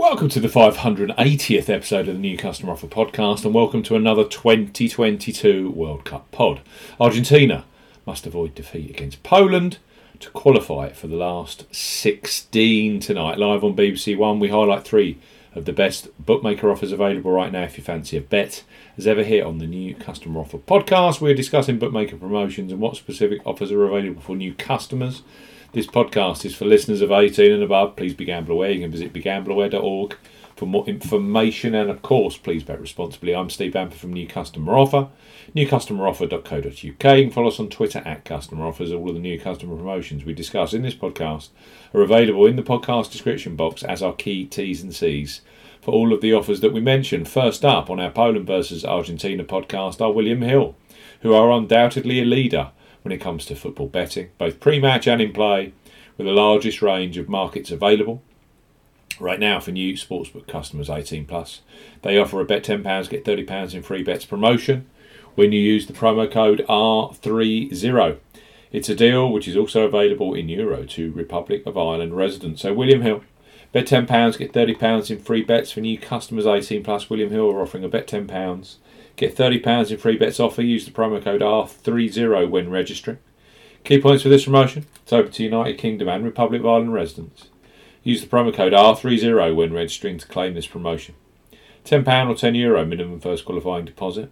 Welcome to the 580th episode of the New Customer Offer Podcast, and welcome to another 2022 World Cup pod. Argentina must avoid defeat against Poland to qualify for the last 16 tonight. Live on BBC One, we highlight three of the best bookmaker offers available right now if you fancy a bet. As ever, here on the New Customer Offer Podcast, we're discussing bookmaker promotions and what specific offers are available for new customers. This podcast is for listeners of 18 and above. Please be gamble aware. You can visit begambleaware.org for more information and, of course, please bet responsibly. I'm Steve Bamper from New Customer Offer, newcustomeroffer.co.uk. You can follow us on Twitter at Customer Offers. All of the new customer promotions we discuss in this podcast are available in the podcast description box as our key T's and C's for all of the offers that we mentioned. First up on our Poland versus Argentina podcast are William Hill, who are undoubtedly a leader when it comes to football betting, both pre match and in play, with the largest range of markets available. Right now, for new sportsbook customers 18 plus, they offer a bet £10, get £30 in free bets promotion when you use the promo code R30. It's a deal which is also available in Euro to Republic of Ireland residents. So, William Hill, bet £10, get £30 in free bets for new customers 18 plus. William Hill are offering a bet £10 Get £30 in free bets offer. Use the promo code R30 when registering. Key points for this promotion. It's open to United Kingdom and Republic of Ireland residents. Use the promo code R30 when registering to claim this promotion. £10 or €10 Euro minimum first qualifying deposit.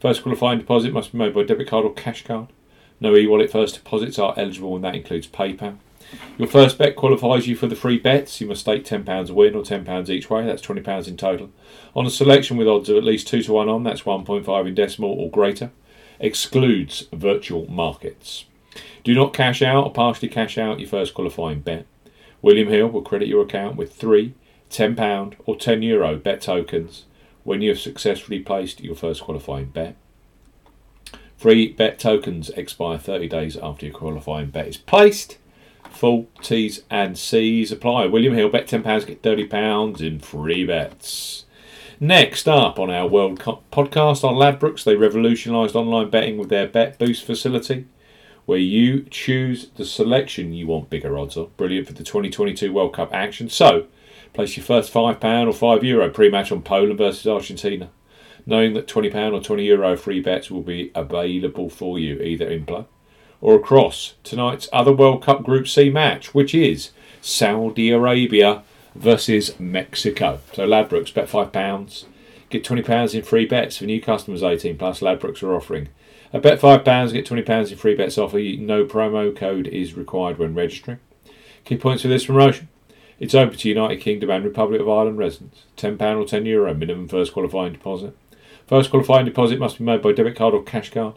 First qualifying deposit must be made by debit card or cash card. No e wallet first deposits are eligible, and that includes PayPal. Your first bet qualifies you for the free bets. You must stake £10 a win or £10 each way, that's £20 in total. On a selection with odds of at least 2 to 1 on, that's 1.5 in decimal or greater. Excludes virtual markets. Do not cash out or partially cash out your first qualifying bet. William Hill will credit your account with three £10 or €10 Euro bet tokens when you have successfully placed your first qualifying bet. Free bet tokens expire 30 days after your qualifying bet is placed. Full T's and C's apply. William Hill, bet £10, get £30 in free bets. Next up on our World Cup podcast on Ladbrokes, they revolutionised online betting with their Bet Boost facility, where you choose the selection you want bigger odds on. Brilliant for the 2022 World Cup action. So, place your first £5 or €5 Euro pre match on Poland versus Argentina, knowing that £20 or €20 Euro free bets will be available for you either in play or across tonight's other World Cup Group C match, which is Saudi Arabia versus Mexico. So Ladbrokes bet five pounds, get twenty pounds in free bets for new customers eighteen plus. Ladbrokes are offering a bet five pounds, get twenty pounds in free bets offer. No promo code is required when registering. Key points for this promotion. It's open to United Kingdom and Republic of Ireland residents. £10 or €10 Euro minimum first qualifying deposit. First qualifying deposit must be made by debit card or cash card.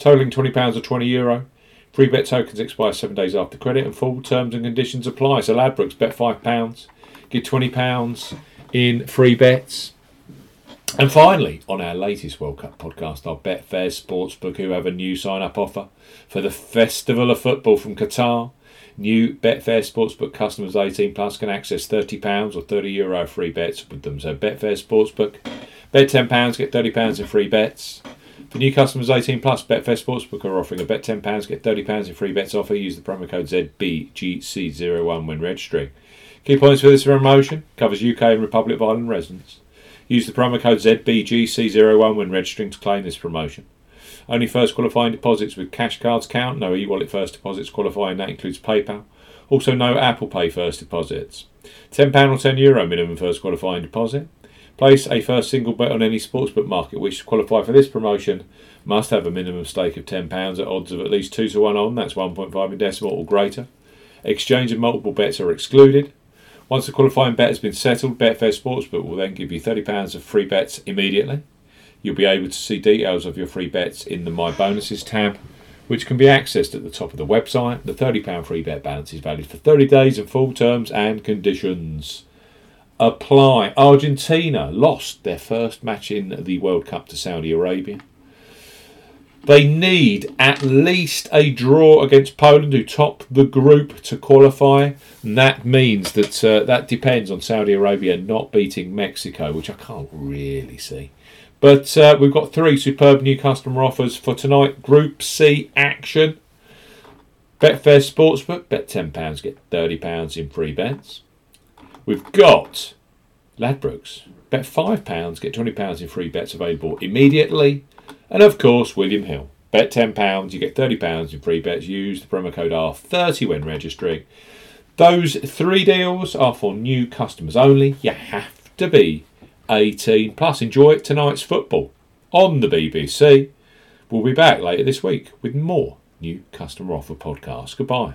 totaling £20 or €20 Euro. Free bet tokens expire seven days after credit, and full terms and conditions apply. So Ladbrokes bet £5, get £20 in free bets. And finally, on our latest World Cup podcast, our Betfair Sportsbook, who have a new sign up offer for the Festival of Football from Qatar. New Betfair Sportsbook customers 18 plus can access £30 or €30 Euro free bets with them. So Betfair Sportsbook, bet £10, get £30 in free bets. For new customers 18 plus, Betfair Sportsbook are offering a bet £10, get £30 in free bets offer. Use the promo code ZBGC01 when registering. Key points for this promotion covers UK and Republic of Ireland residents. Use the promo code ZBGC01 when registering to claim this promotion. Only first qualifying deposits with cash cards count. No e-wallet first deposits qualifying. That includes PayPal. Also, no Apple Pay first deposits. £10 or €10 Euro minimum first qualifying deposit. Place a first single bet on any sportsbook market which qualify for this promotion must have a minimum stake of £10 at odds of at least 2 to 1 on, that's 1.5 in decimal or greater. Exchange of multiple bets are excluded. Once the qualifying bet has been settled, Betfair Sportsbook will then give you £30 of free bets immediately. You'll be able to see details of your free bets in the My Bonuses tab, which can be accessed at the top of the website. The £30 free bet balance is valid for 30 days and full terms and conditions apply. Argentina lost their first match in the World Cup to Saudi Arabia. They need at least a draw against Poland, who top the group to qualify. And that means that uh, that depends on Saudi Arabia not beating Mexico, which I can't really see. But uh, we've got three superb new customer offers for tonight. Group C action. Betfair Sportsbook, bet £10, get £30 in free bets. We've got Ladbrokes, bet £5, get £20 in free bets available immediately. And of course, William Hill. Bet £10, you get £30 in free bets. Use the promo code R30 when registering. Those three deals are for new customers only. You have to be 18 plus. Enjoy tonight's football on the BBC. We'll be back later this week with more new customer offer podcasts. Goodbye.